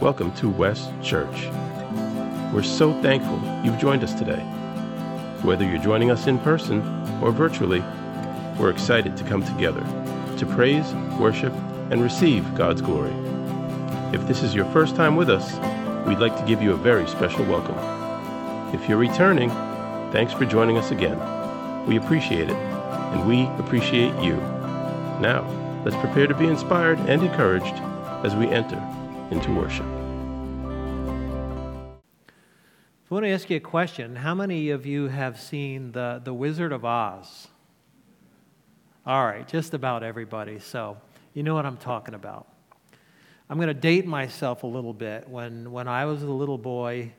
Welcome to West Church. We're so thankful you've joined us today. Whether you're joining us in person or virtually, we're excited to come together to praise, worship, and receive God's glory. If this is your first time with us, we'd like to give you a very special welcome. If you're returning, thanks for joining us again. We appreciate it, and we appreciate you. Now, let's prepare to be inspired and encouraged as we enter into worship. I want to ask you a question. How many of you have seen the, the Wizard of Oz? All right, just about everybody. So you know what I'm talking about. I'm going to date myself a little bit. When, when I was a little boy,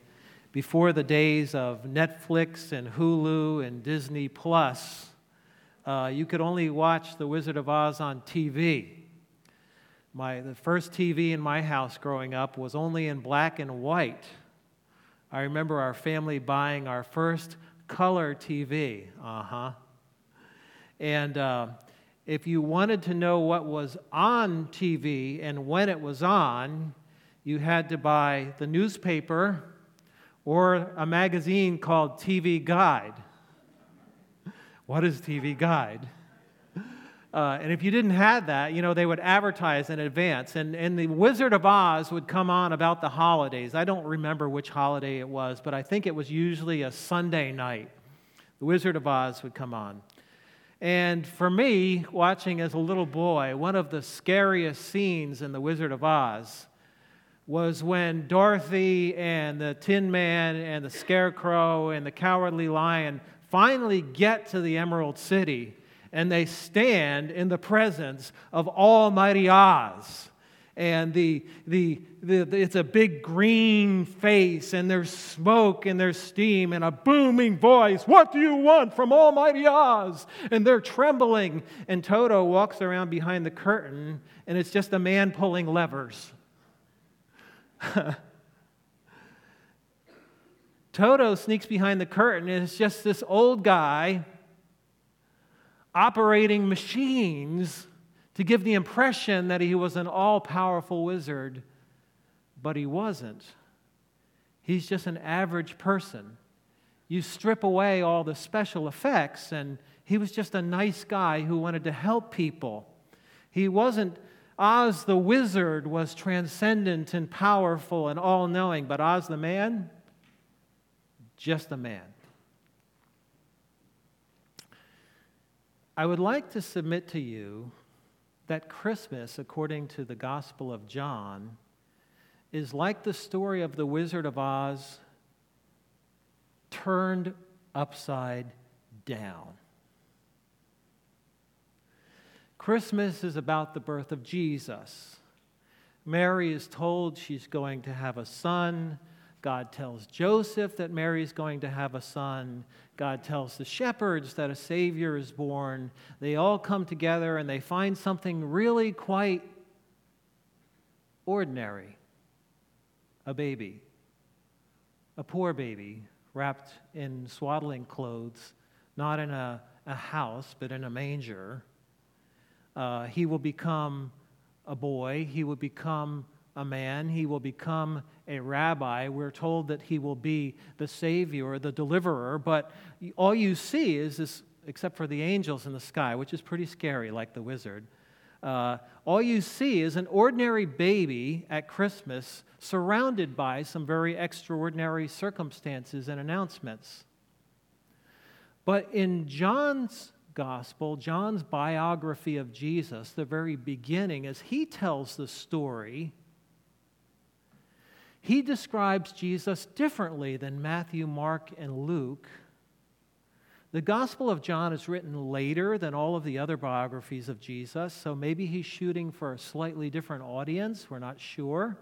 before the days of Netflix and Hulu and Disney Plus, uh, you could only watch The Wizard of Oz on TV. My, the first TV in my house growing up was only in black and white. I remember our family buying our first color TV. Uh huh. And uh, if you wanted to know what was on TV and when it was on, you had to buy the newspaper or a magazine called TV Guide. What is TV Guide? Uh, and if you didn't have that, you know, they would advertise in advance. And, and the Wizard of Oz would come on about the holidays. I don't remember which holiday it was, but I think it was usually a Sunday night. The Wizard of Oz would come on. And for me, watching as a little boy, one of the scariest scenes in The Wizard of Oz was when Dorothy and the Tin Man and the Scarecrow and the Cowardly Lion finally get to the Emerald City and they stand in the presence of Almighty Oz and the, the, the, the, it's a big green face, and there's smoke and there's steam, and a booming voice, What do you want from Almighty Oz? And they're trembling, and Toto walks around behind the curtain, and it's just a man pulling levers. Toto sneaks behind the curtain, and it's just this old guy operating machines to give the impression that he was an all powerful wizard, but he wasn't. He's just an average person. You strip away all the special effects, and he was just a nice guy who wanted to help people. He wasn't, Oz the wizard was transcendent and powerful and all knowing, but Oz the man, just a man. I would like to submit to you that Christmas, according to the Gospel of John, is like the story of the Wizard of Oz turned upside down. Christmas is about the birth of Jesus. Mary is told she's going to have a son. God tells Joseph that Mary is going to have a son. God tells the shepherds that a Savior is born. They all come together and they find something really quite ordinary a baby, a poor baby wrapped in swaddling clothes, not in a, a house, but in a manger. Uh, he will become a boy, he will become a man, he will become a rabbi. We're told that he will be the Savior, the deliverer, but all you see is this, except for the angels in the sky, which is pretty scary, like the wizard. Uh, all you see is an ordinary baby at Christmas surrounded by some very extraordinary circumstances and announcements. But in John's gospel, John's biography of Jesus, the very beginning, as he tells the story, he describes Jesus differently than Matthew, Mark, and Luke. The Gospel of John is written later than all of the other biographies of Jesus, so maybe he's shooting for a slightly different audience. We're not sure.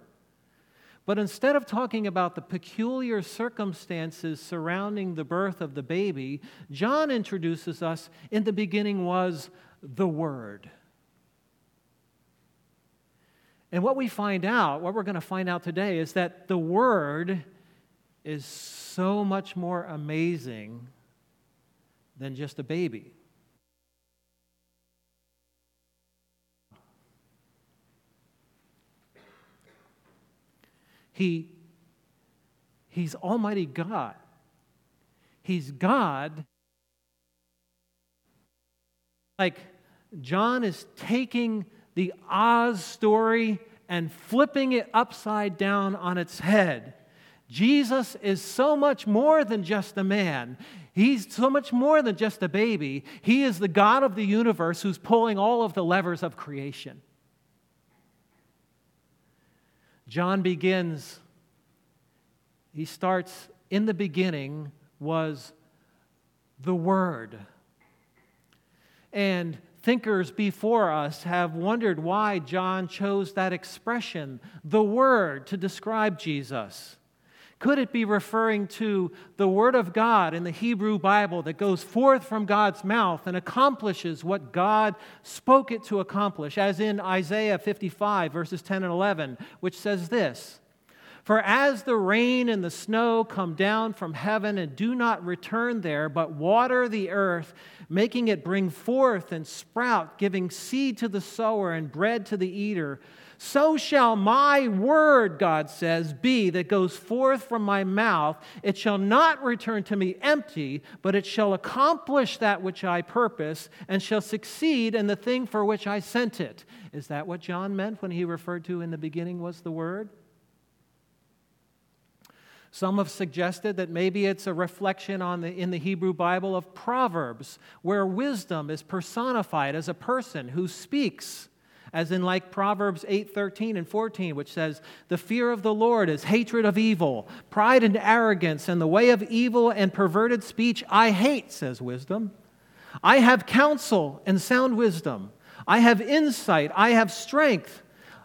But instead of talking about the peculiar circumstances surrounding the birth of the baby, John introduces us in the beginning was the Word. And what we find out, what we're going to find out today, is that the Word is so much more amazing than just a baby. He, he's Almighty God. He's God. Like John is taking the Oz story and flipping it upside down on its head. Jesus is so much more than just a man. He's so much more than just a baby. He is the God of the universe who's pulling all of the levers of creation. John begins, he starts, in the beginning was the Word. And thinkers before us have wondered why John chose that expression, the Word, to describe Jesus. Could it be referring to the Word of God in the Hebrew Bible that goes forth from God's mouth and accomplishes what God spoke it to accomplish, as in Isaiah 55, verses 10 and 11, which says this For as the rain and the snow come down from heaven and do not return there, but water the earth, making it bring forth and sprout, giving seed to the sower and bread to the eater, so shall my word, God says, be that goes forth from my mouth. It shall not return to me empty, but it shall accomplish that which I purpose and shall succeed in the thing for which I sent it. Is that what John meant when he referred to in the beginning was the word? Some have suggested that maybe it's a reflection on the, in the Hebrew Bible of Proverbs, where wisdom is personified as a person who speaks as in like Proverbs 8 13 and 14, which says, The fear of the Lord is hatred of evil, pride and arrogance, and the way of evil and perverted speech I hate, says wisdom. I have counsel and sound wisdom. I have insight. I have strength.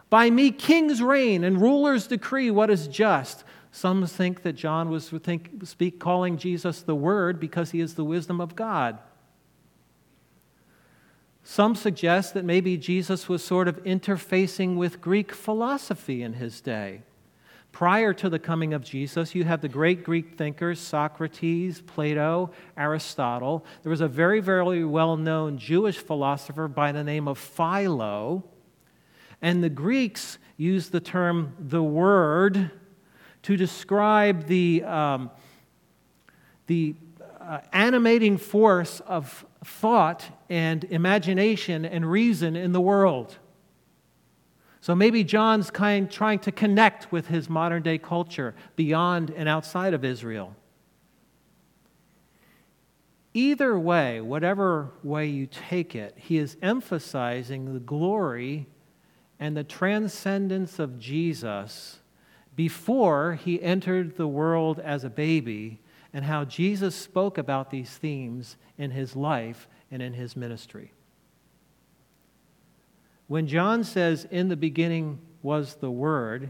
By me, kings reign and rulers decree what is just. Some think that John was think, speak, calling Jesus the Word because he is the wisdom of God. Some suggest that maybe Jesus was sort of interfacing with Greek philosophy in his day. Prior to the coming of Jesus, you have the great Greek thinkers Socrates, Plato, Aristotle. There was a very, very well known Jewish philosopher by the name of Philo. And the Greeks used the term the word to describe the, um, the uh, animating force of thought and imagination and reason in the world. So maybe John's kind trying to connect with his modern day culture beyond and outside of Israel. Either way, whatever way you take it, he is emphasizing the glory and the transcendence of Jesus before he entered the world as a baby and how Jesus spoke about these themes in his life and in his ministry. When John says, In the beginning was the Word,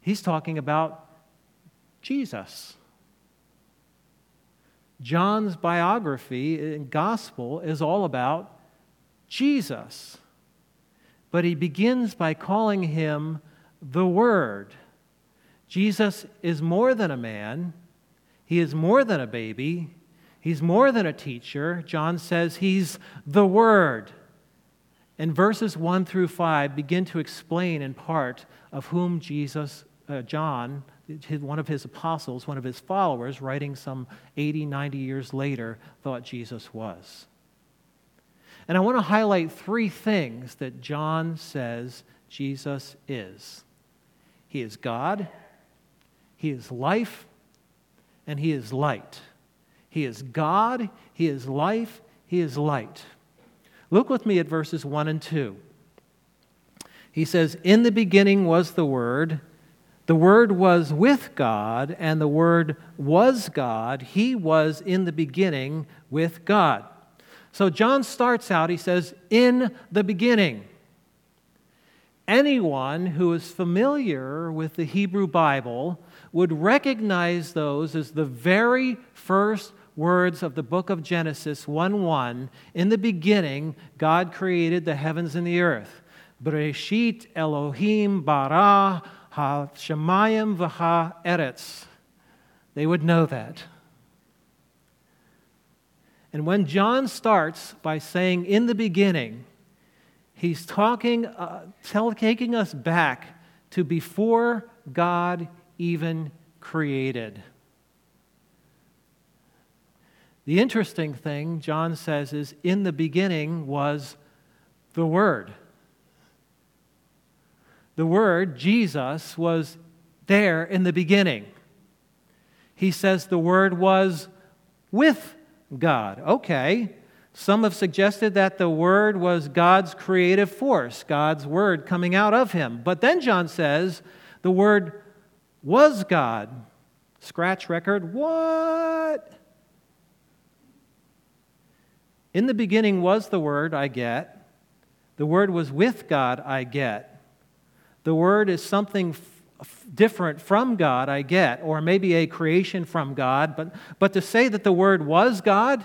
he's talking about Jesus. John's biography and gospel is all about Jesus. But he begins by calling him the Word. Jesus is more than a man, he is more than a baby, he's more than a teacher. John says he's the Word. And verses 1 through 5 begin to explain in part of whom Jesus, uh, John, one of his apostles, one of his followers, writing some 80, 90 years later, thought Jesus was. And I want to highlight three things that John says Jesus is He is God, He is life, and He is light. He is God, He is life, He is light. Look with me at verses 1 and 2. He says, In the beginning was the Word. The Word was with God, and the Word was God. He was in the beginning with God. So John starts out, he says, In the beginning. Anyone who is familiar with the Hebrew Bible would recognize those as the very first words of the book of Genesis 1 1. In the beginning, God created the heavens and the earth. Bereshit Elohim bara ha shemayim v'ha eretz. They would know that. And when John starts by saying, in the beginning, he's talking, uh, taking us back to before God even created. The interesting thing, John says, is in the beginning was the Word. The Word, Jesus, was there in the beginning. He says the Word was with God. Okay. Some have suggested that the Word was God's creative force, God's Word coming out of Him. But then John says the Word was God. Scratch record. What? In the beginning was the Word, I get. The Word was with God, I get. The Word is something f- different from God, I get, or maybe a creation from God. But, but to say that the Word was God,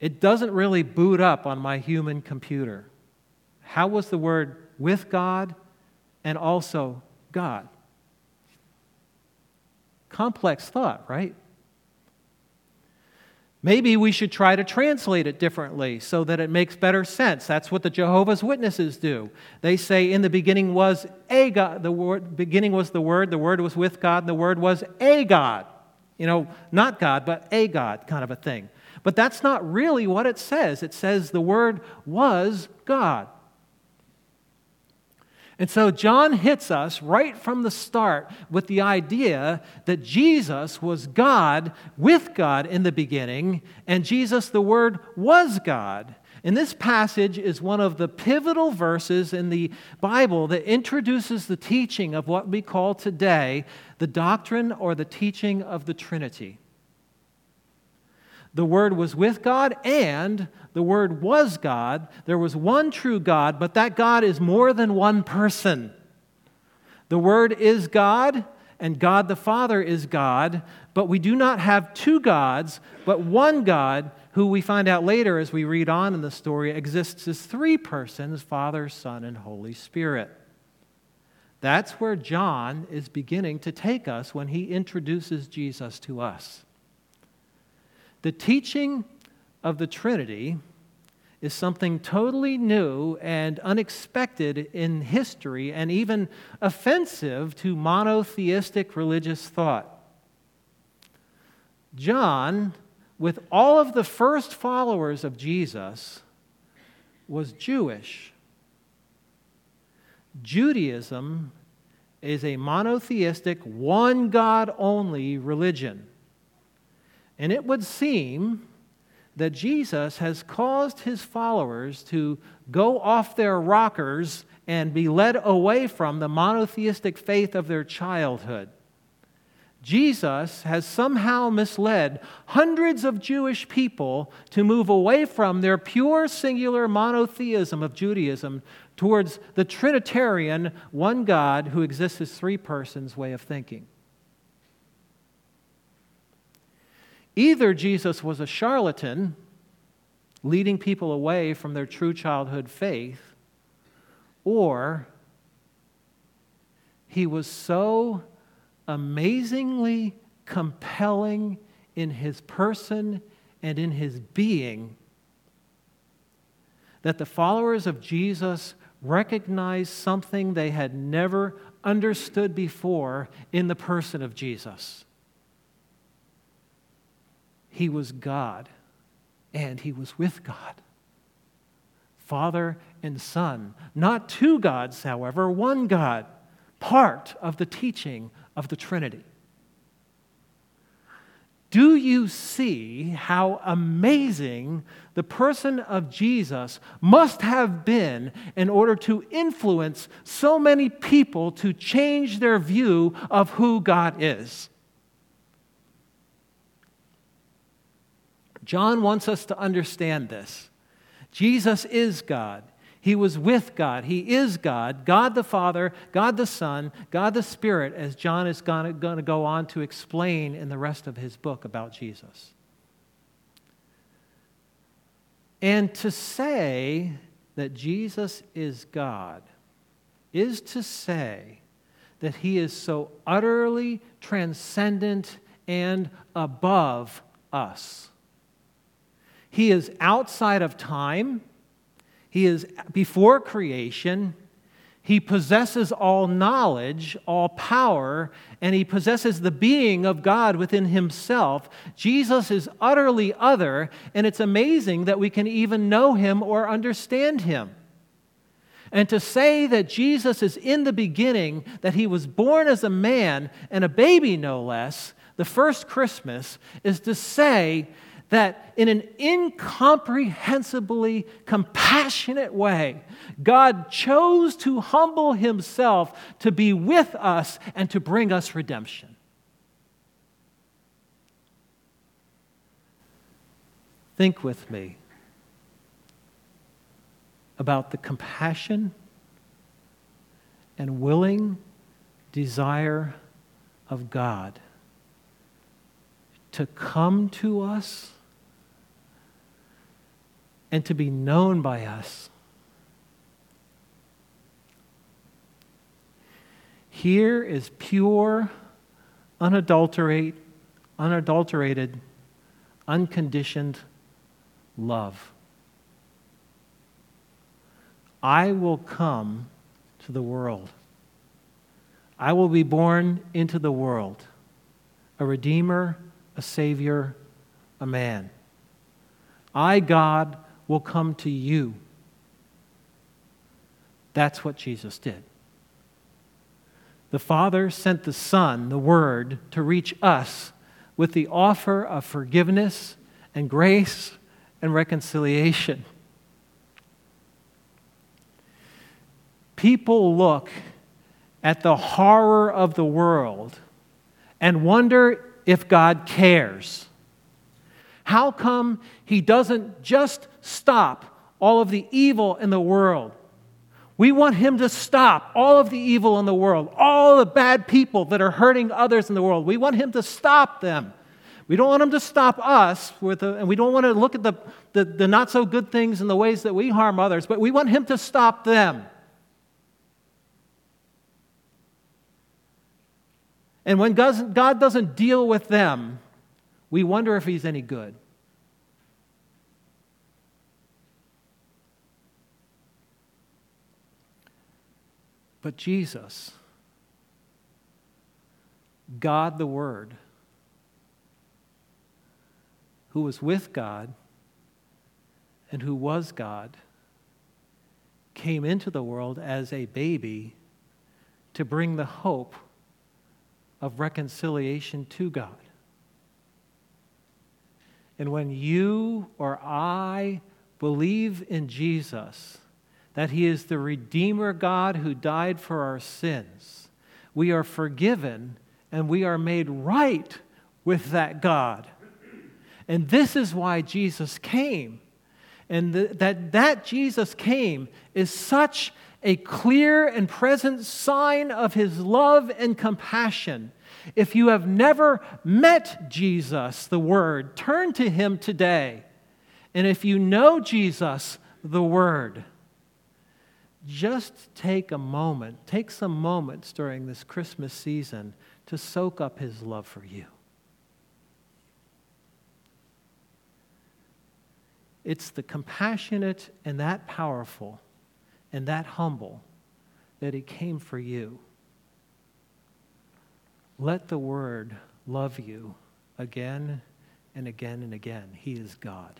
it doesn't really boot up on my human computer. How was the Word with God and also God? Complex thought, right? Maybe we should try to translate it differently so that it makes better sense. That's what the Jehovah's Witnesses do. They say, In the beginning was a God. The word, beginning was the Word, the Word was with God, and the Word was a God. You know, not God, but a God kind of a thing. But that's not really what it says. It says the Word was God. And so John hits us right from the start with the idea that Jesus was God with God in the beginning, and Jesus, the Word, was God. And this passage is one of the pivotal verses in the Bible that introduces the teaching of what we call today the doctrine or the teaching of the Trinity. The Word was with God and the Word was God. There was one true God, but that God is more than one person. The Word is God, and God the Father is God, but we do not have two gods, but one God who we find out later as we read on in the story exists as three persons Father, Son, and Holy Spirit. That's where John is beginning to take us when he introduces Jesus to us. The teaching of the Trinity is something totally new and unexpected in history and even offensive to monotheistic religious thought. John, with all of the first followers of Jesus, was Jewish. Judaism is a monotheistic, one God only religion. And it would seem that Jesus has caused his followers to go off their rockers and be led away from the monotheistic faith of their childhood. Jesus has somehow misled hundreds of Jewish people to move away from their pure singular monotheism of Judaism towards the Trinitarian one God who exists as three persons way of thinking. Either Jesus was a charlatan, leading people away from their true childhood faith, or he was so amazingly compelling in his person and in his being that the followers of Jesus recognized something they had never understood before in the person of Jesus. He was God, and he was with God. Father and Son. Not two gods, however, one God, part of the teaching of the Trinity. Do you see how amazing the person of Jesus must have been in order to influence so many people to change their view of who God is? John wants us to understand this. Jesus is God. He was with God. He is God, God the Father, God the Son, God the Spirit, as John is going to go on to explain in the rest of his book about Jesus. And to say that Jesus is God is to say that he is so utterly transcendent and above us. He is outside of time. He is before creation. He possesses all knowledge, all power, and he possesses the being of God within himself. Jesus is utterly other, and it's amazing that we can even know him or understand him. And to say that Jesus is in the beginning, that he was born as a man and a baby no less, the first Christmas, is to say that in an incomprehensibly compassionate way, God chose to humble himself to be with us and to bring us redemption. Think with me about the compassion and willing desire of God to come to us and to be known by us. Here is pure, unadulterated, unadulterated, unconditioned love. I will come to the world. I will be born into the world, a redeemer, a savior, a man. I, God, will come to you. That's what Jesus did. The Father sent the Son, the Word, to reach us with the offer of forgiveness and grace and reconciliation. People look at the horror of the world and wonder if God cares. How come he doesn't just stop all of the evil in the world? We want him to stop all of the evil in the world, all the bad people that are hurting others in the world. We want him to stop them. We don't want him to stop us, with and we don't want to look at the, the, the not so good things and the ways that we harm others, but we want him to stop them. And when God doesn't deal with them, we wonder if he's any good. But Jesus, God the Word, who was with God and who was God, came into the world as a baby to bring the hope of reconciliation to God. And when you or I believe in Jesus, that He is the Redeemer God who died for our sins, we are forgiven and we are made right with that God. And this is why Jesus came. And the, that, that Jesus came is such a clear and present sign of his love and compassion if you have never met Jesus, the Word, turn to him today. And if you know Jesus, the Word, just take a moment, take some moments during this Christmas season to soak up his love for you. It's the compassionate and that powerful and that humble that he came for you. Let the word love you again and again and again. He is God.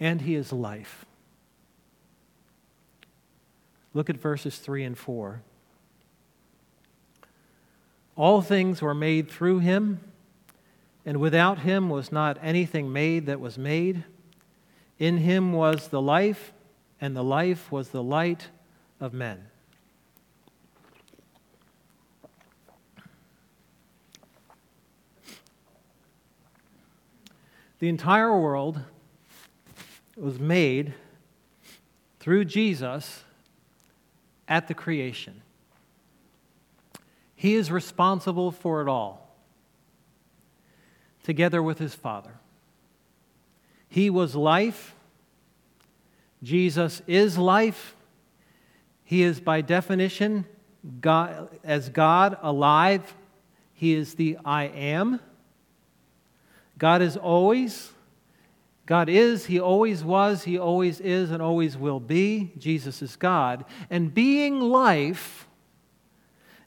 And he is life. Look at verses 3 and 4. All things were made through him, and without him was not anything made that was made. In him was the life, and the life was the light of men. The entire world was made through Jesus at the creation. He is responsible for it all, together with his Father. He was life. Jesus is life. He is, by definition, God, as God alive. He is the I am. God is always, God is, He always was, He always is, and always will be. Jesus is God. And being life,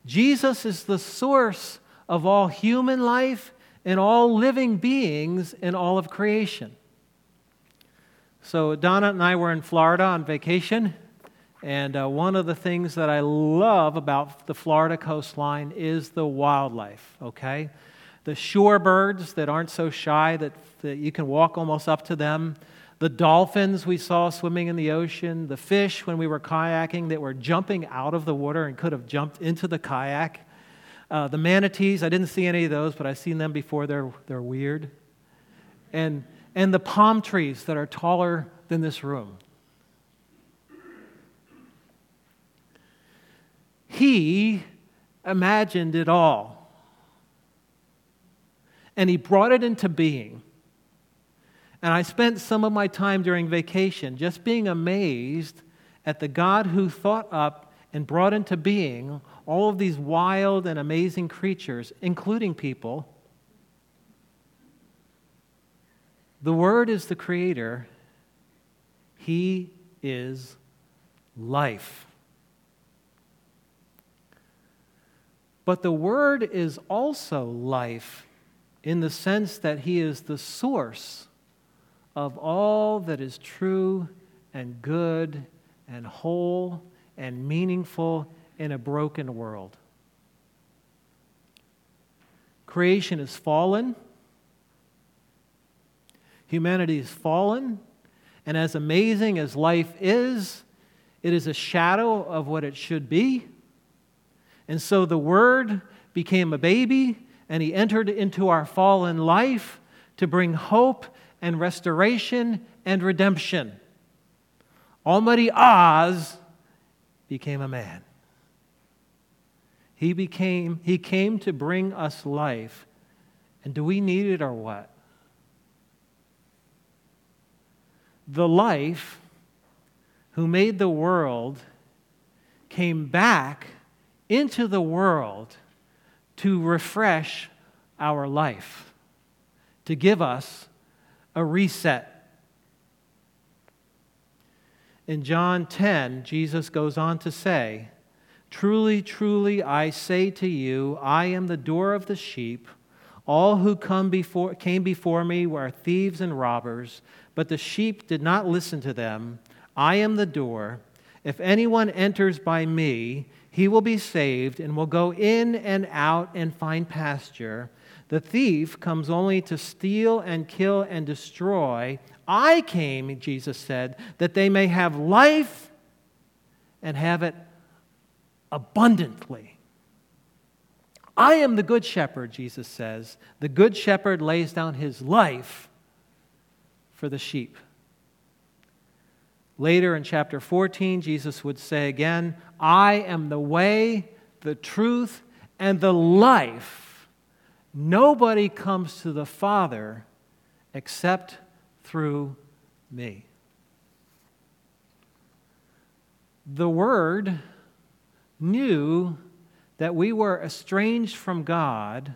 Jesus is the source of all human life and all living beings in all of creation. So, Donna and I were in Florida on vacation, and uh, one of the things that I love about the Florida coastline is the wildlife, okay? The shorebirds that aren't so shy that, that you can walk almost up to them, the dolphins we saw swimming in the ocean, the fish when we were kayaking that were jumping out of the water and could have jumped into the kayak, uh, the manatees, I didn't see any of those, but I've seen them before, they're, they're weird. And, and the palm trees that are taller than this room. He imagined it all and he brought it into being. And I spent some of my time during vacation just being amazed at the God who thought up and brought into being all of these wild and amazing creatures, including people. The Word is the Creator, He is life. But the Word is also life in the sense that He is the source of all that is true and good and whole and meaningful in a broken world. Creation is fallen. Humanity is fallen. And as amazing as life is, it is a shadow of what it should be. And so the Word became a baby and he entered into our fallen life to bring hope and restoration and redemption. Almighty Oz became a man. He became he came to bring us life. And do we need it or what? The life who made the world came back into the world to refresh our life, to give us a reset. In John 10, Jesus goes on to say, Truly, truly, I say to you, I am the door of the sheep. All who come before, came before me were thieves and robbers, but the sheep did not listen to them. I am the door. If anyone enters by me, he will be saved and will go in and out and find pasture. The thief comes only to steal and kill and destroy. I came, Jesus said, that they may have life and have it abundantly. I am the good shepherd, Jesus says. The good shepherd lays down his life for the sheep. Later in chapter 14, Jesus would say again, I am the way, the truth, and the life. Nobody comes to the Father except through me. The Word knew that we were estranged from God.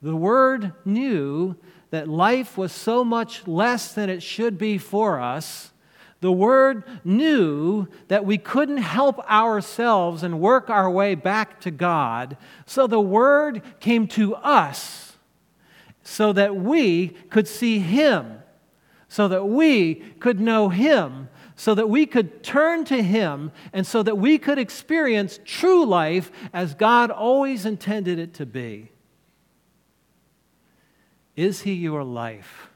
The Word knew that life was so much less than it should be for us the Word knew that we couldn't help ourselves and work our way back to God, so the Word came to us so that we could see Him, so that we could know Him, so that we could turn to Him, and so that we could experience true life as God always intended it to be. Is He your life?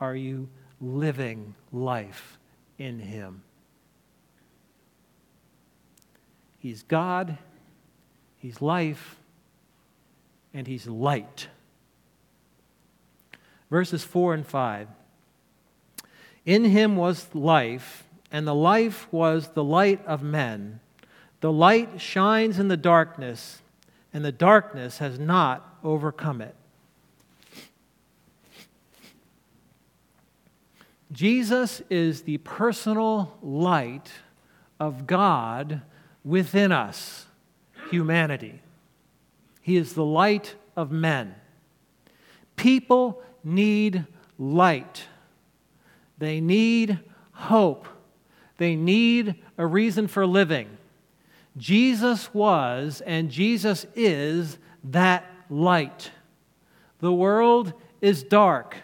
Are you living life in Him. He's God, He's life, and He's light. Verses 4 and 5. In Him was life, and the life was the light of men. The light shines in the darkness, and the darkness has not overcome it. Jesus is the personal light of God within us, humanity. He is the light of men. People need light. They need hope. They need a reason for living. Jesus was and Jesus is that light. The world is dark.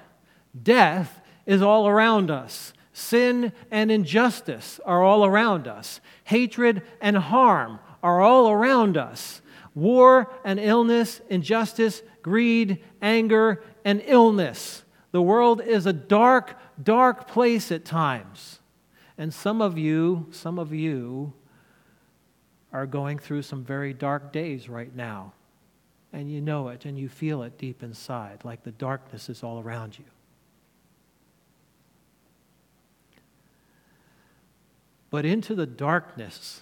Death is all around us. Sin and injustice are all around us. Hatred and harm are all around us. War and illness, injustice, greed, anger, and illness. The world is a dark, dark place at times. And some of you, some of you are going through some very dark days right now. And you know it and you feel it deep inside, like the darkness is all around you. But into the darkness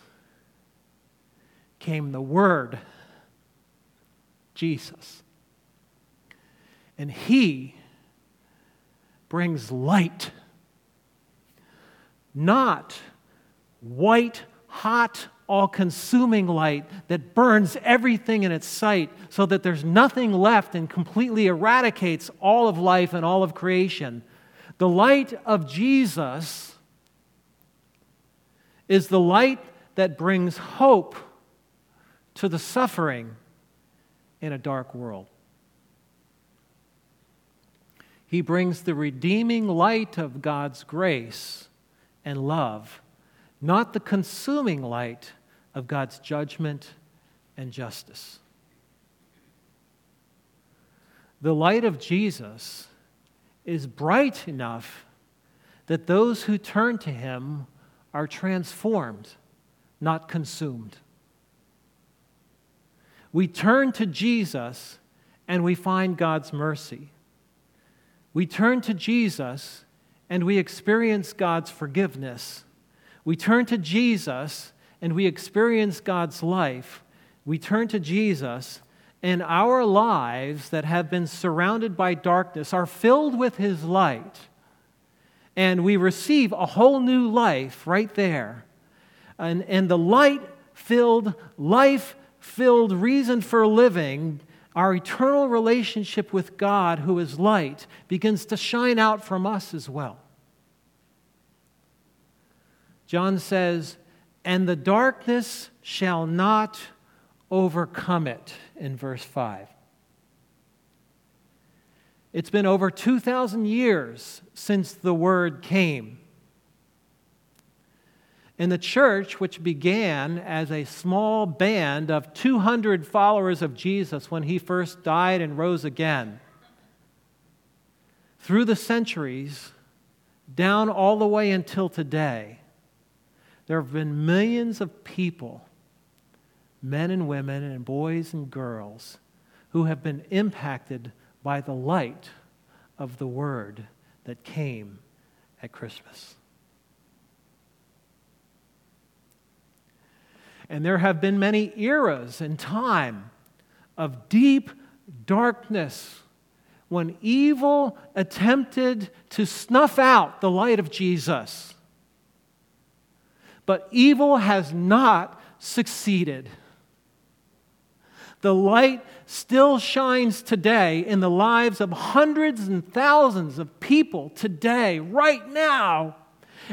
came the Word, Jesus. And He brings light, not white, hot, all consuming light that burns everything in its sight so that there's nothing left and completely eradicates all of life and all of creation. The light of Jesus is the light that brings hope to the suffering in a dark world. He brings the redeeming light of God's grace and love, not the consuming light of God's judgment and justice. The light of Jesus is bright enough that those who turn to him are transformed, not consumed. We turn to Jesus and we find God's mercy. We turn to Jesus and we experience God's forgiveness. We turn to Jesus and we experience God's life. We turn to Jesus and our lives that have been surrounded by darkness are filled with His light and we receive a whole new life right there. And, and the light filled, life filled reason for living, our eternal relationship with God, who is light, begins to shine out from us as well. John says, And the darkness shall not overcome it, in verse 5. It's been over 2,000 years since the word came. In the church, which began as a small band of 200 followers of Jesus when he first died and rose again, through the centuries, down all the way until today, there have been millions of people, men and women, and boys and girls, who have been impacted by the light of the Word that came at Christmas. And there have been many eras in time of deep darkness when evil attempted to snuff out the light of Jesus. But evil has not succeeded. The light still shines today in the lives of hundreds and thousands of people today, right now.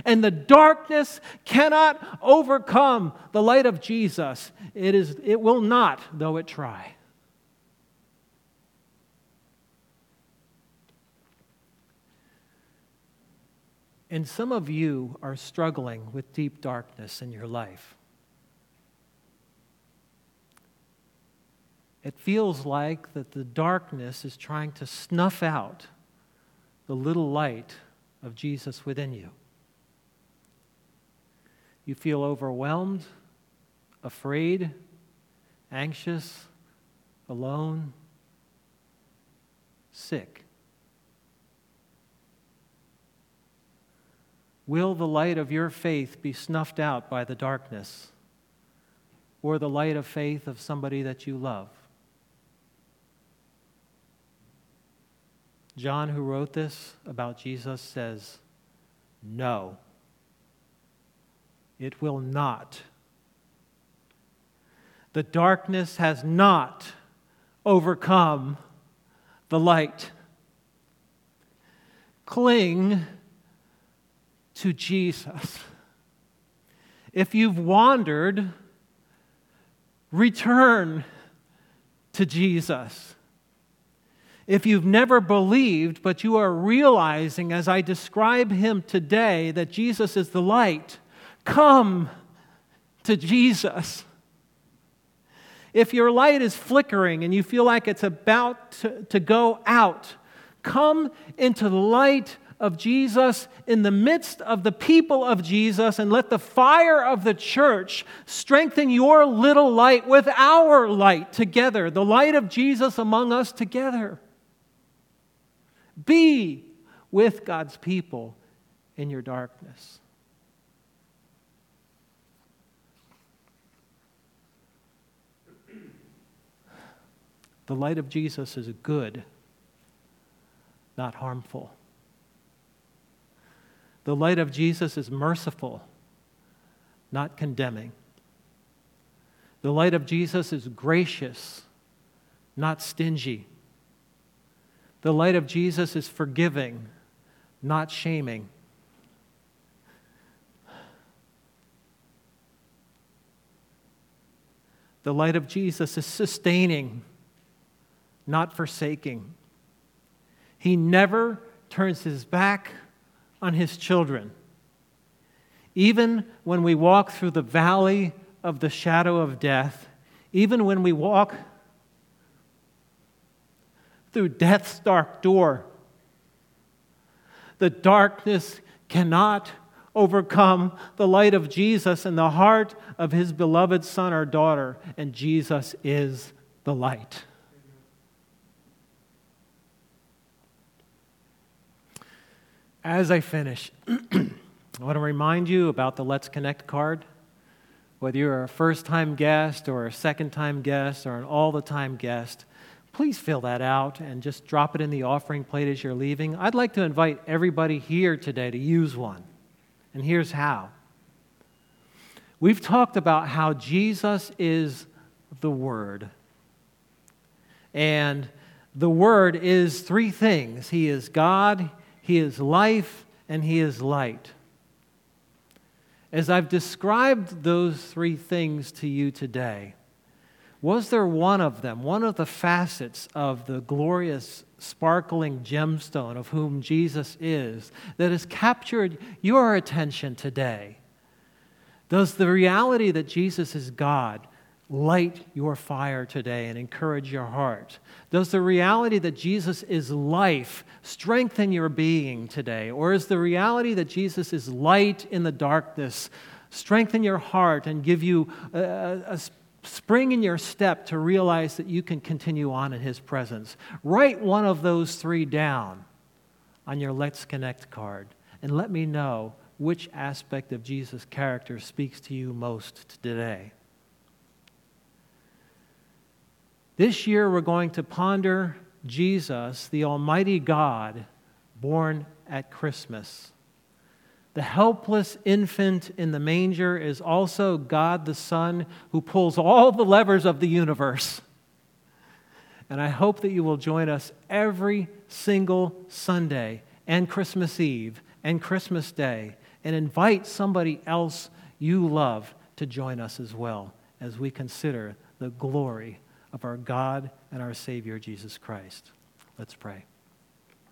And the darkness cannot overcome the light of Jesus. It, is, it will not, though it try. And some of you are struggling with deep darkness in your life. It feels like that the darkness is trying to snuff out the little light of Jesus within you. You feel overwhelmed, afraid, anxious, alone, sick. Will the light of your faith be snuffed out by the darkness or the light of faith of somebody that you love? John, who wrote this about Jesus, says, No, it will not. The darkness has not overcome the light. cling to Jesus. If you've wandered, return to Jesus. If you've never believed, but you are realizing as I describe him today that Jesus is the light, come to Jesus. If your light is flickering and you feel like it's about to, to go out, come into the light of Jesus in the midst of the people of Jesus and let the fire of the church strengthen your little light with our light together, the light of Jesus among us together. Be with God's people in your darkness. The light of Jesus is good, not harmful. The light of Jesus is merciful, not condemning. The light of Jesus is gracious, not stingy. The light of Jesus is forgiving, not shaming. The light of Jesus is sustaining, not forsaking. He never turns his back on his children. Even when we walk through the valley of the shadow of death, even when we walk through death's dark door, the darkness cannot overcome the light of Jesus in the heart of his beloved son or daughter, and Jesus is the light. As I finish, I want to remind you about the Let's Connect card. Whether you're a first time guest or a second time guest or an all the time guest, please fill that out and just drop it in the offering plate as you're leaving. I'd like to invite everybody here today to use one. And here's how. We've talked about how Jesus is the Word. And the Word is three things He is God, he is life and He is light. As I've described those three things to you today, was there one of them, one of the facets of the glorious, sparkling gemstone of whom Jesus is, that has captured your attention today? Does the reality that Jesus is God light your fire today and encourage your heart? Does the reality that Jesus is life strengthen your being today? Or is the reality that Jesus is light in the darkness strengthen your heart and give you a, a spring in your step to realize that you can continue on in His presence? Write one of those three down on your Let's Connect card and let me know which aspect of Jesus' character speaks to you most today. This year, we're going to ponder Jesus, the Almighty God, born at Christmas. The helpless infant in the manger is also God the Son who pulls all the levers of the universe. And I hope that you will join us every single Sunday and Christmas Eve and Christmas Day and invite somebody else you love to join us as well as we consider the glory of our God and our Savior, Jesus Christ. Let's pray.